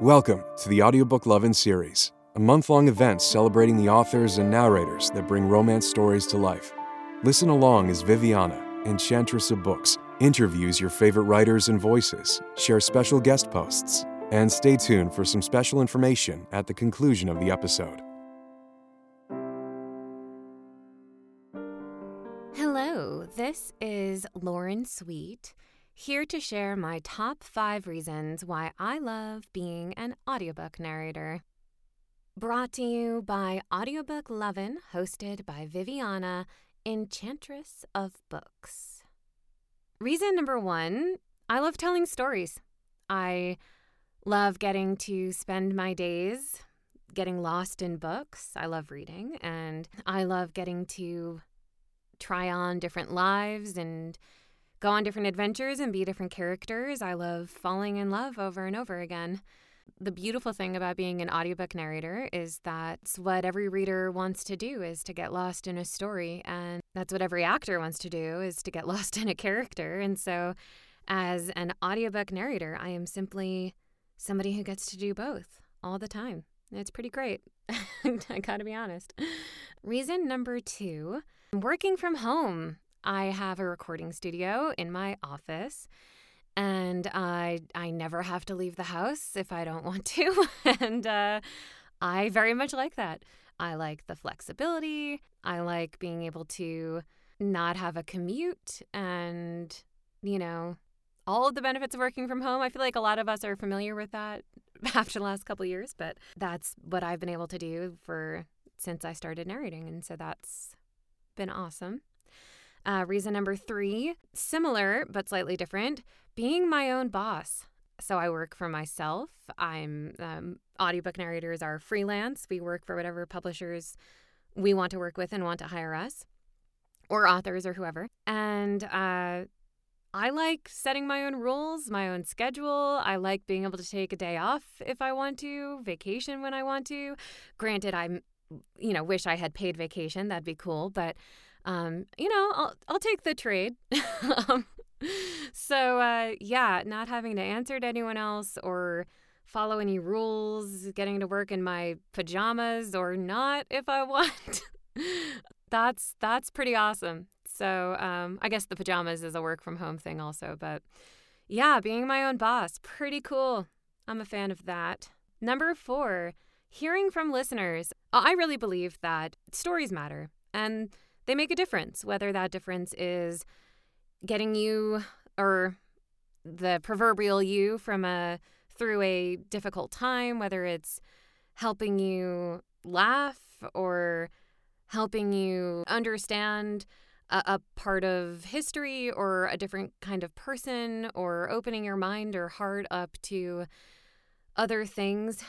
Welcome to the Audiobook Lovin' series, a month long event celebrating the authors and narrators that bring romance stories to life. Listen along as Viviana, enchantress of books, interviews your favorite writers and voices, shares special guest posts, and stay tuned for some special information at the conclusion of the episode. Hello, this is Lauren Sweet, here to share my top five reasons why I love being an audiobook narrator. Brought to you by Audiobook Lovin', hosted by Viviana, Enchantress of Books. Reason number one I love telling stories. I love getting to spend my days getting lost in books. I love reading, and I love getting to try on different lives and go on different adventures and be different characters. I love falling in love over and over again. The beautiful thing about being an audiobook narrator is that's what every reader wants to do is to get lost in a story and that's what every actor wants to do is to get lost in a character. And so as an audiobook narrator, I am simply somebody who gets to do both all the time. It's pretty great. I gotta be honest. Reason number two working from home. I have a recording studio in my office and I I never have to leave the house if I don't want to and uh, I very much like that. I like the flexibility. I like being able to not have a commute and you know all of the benefits of working from home. I feel like a lot of us are familiar with that after the last couple years, but that's what I've been able to do for since I started narrating and so that's been awesome. Uh, reason number three, similar but slightly different, being my own boss. So I work for myself. I'm um, audiobook narrators are freelance. We work for whatever publishers we want to work with and want to hire us, or authors or whoever. And uh, I like setting my own rules, my own schedule. I like being able to take a day off if I want to, vacation when I want to. Granted, I'm, you know, wish I had paid vacation. That'd be cool, but um, you know, I'll I'll take the trade. um, so uh, yeah, not having to answer to anyone else or follow any rules, getting to work in my pajamas or not if I want. that's that's pretty awesome. So um, I guess the pajamas is a work from home thing also, but yeah, being my own boss, pretty cool. I'm a fan of that. Number four, hearing from listeners. I really believe that stories matter and they make a difference, whether that difference is getting you or the proverbial you from a through a difficult time, whether it's helping you laugh or helping you understand a, a, part of history or a different kind of person or opening your mind or heart up to other things.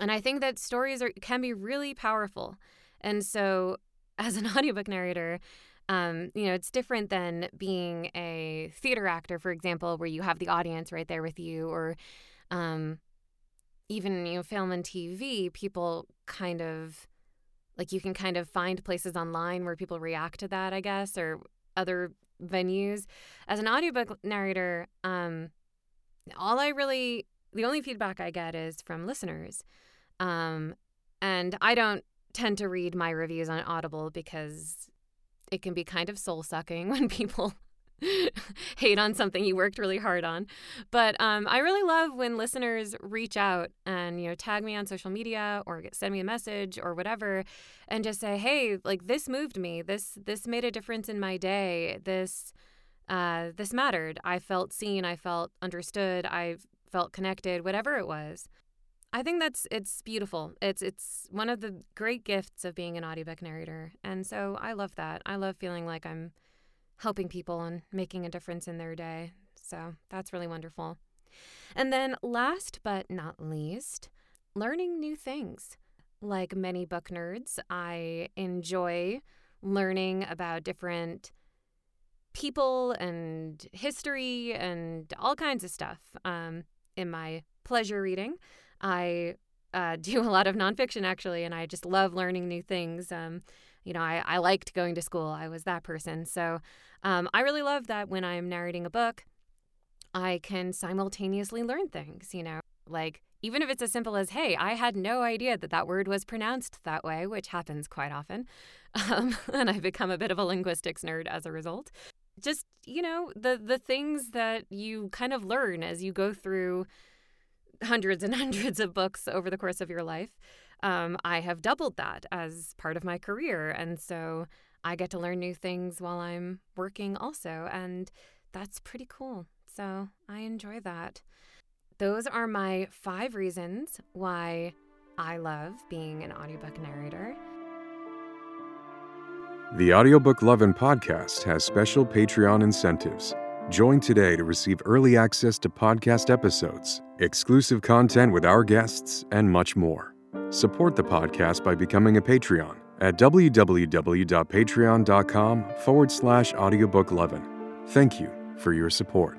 And I think that stories are, can be really powerful. And so as an audiobook narrator, um, you know, it's different than being a theater actor, for example, where you have the audience right there with you, or um, even you know, film and TV. People kind of like you can kind of find places online where people react to that, I guess, or other venues. As an audiobook narrator, um, all I really, the only feedback I get is from listeners. Um, and I don't tend to read my reviews on Audible because it can be kind of soul sucking when people hate on something you worked really hard on. But um, I really love when listeners reach out and you know tag me on social media or send me a message or whatever, and just say, "Hey, like this moved me. This this made a difference in my day. This uh, this mattered. I felt seen. I felt understood. I felt connected. Whatever it was." I think that's it's beautiful. It's it's one of the great gifts of being an audiobook narrator. And so I love that. I love feeling like I'm helping people and making a difference in their day. So that's really wonderful. And then last but not least, learning new things. Like many book nerds, I enjoy learning about different people and history and all kinds of stuff um, in my pleasure reading. I uh, do a lot of nonfiction actually, and I just love learning new things. Um, you know, I, I liked going to school. I was that person. So um, I really love that when I'm narrating a book, I can simultaneously learn things, you know, like even if it's as simple as, hey, I had no idea that that word was pronounced that way, which happens quite often. Um, and I've become a bit of a linguistics nerd as a result. Just, you know, the, the things that you kind of learn as you go through hundreds and hundreds of books over the course of your life. Um, I have doubled that as part of my career. And so I get to learn new things while I'm working also. And that's pretty cool. So I enjoy that. Those are my five reasons why I love being an audiobook narrator. The Audiobook Lovin' podcast has special Patreon incentives. Join today to receive early access to podcast episodes, exclusive content with our guests, and much more. Support the podcast by becoming a Patreon at www.patreon.com forward slash audiobooklovin. Thank you for your support.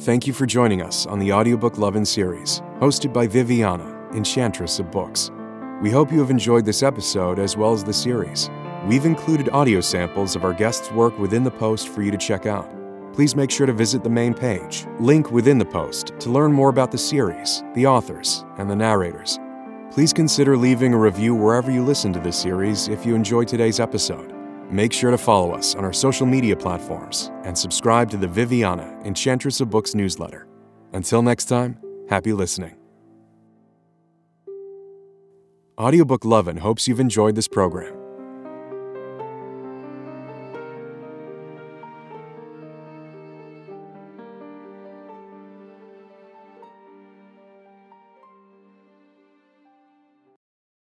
Thank you for joining us on the Audiobook Lovin' series, hosted by Viviana, Enchantress of Books. We hope you have enjoyed this episode as well as the series. We've included audio samples of our guests' work within the post for you to check out. Please make sure to visit the main page, link within the post, to learn more about the series, the authors, and the narrators. Please consider leaving a review wherever you listen to this series if you enjoyed today's episode. Make sure to follow us on our social media platforms and subscribe to the Viviana, Enchantress of Books newsletter. Until next time, happy listening. Audiobook Lovin' hopes you've enjoyed this program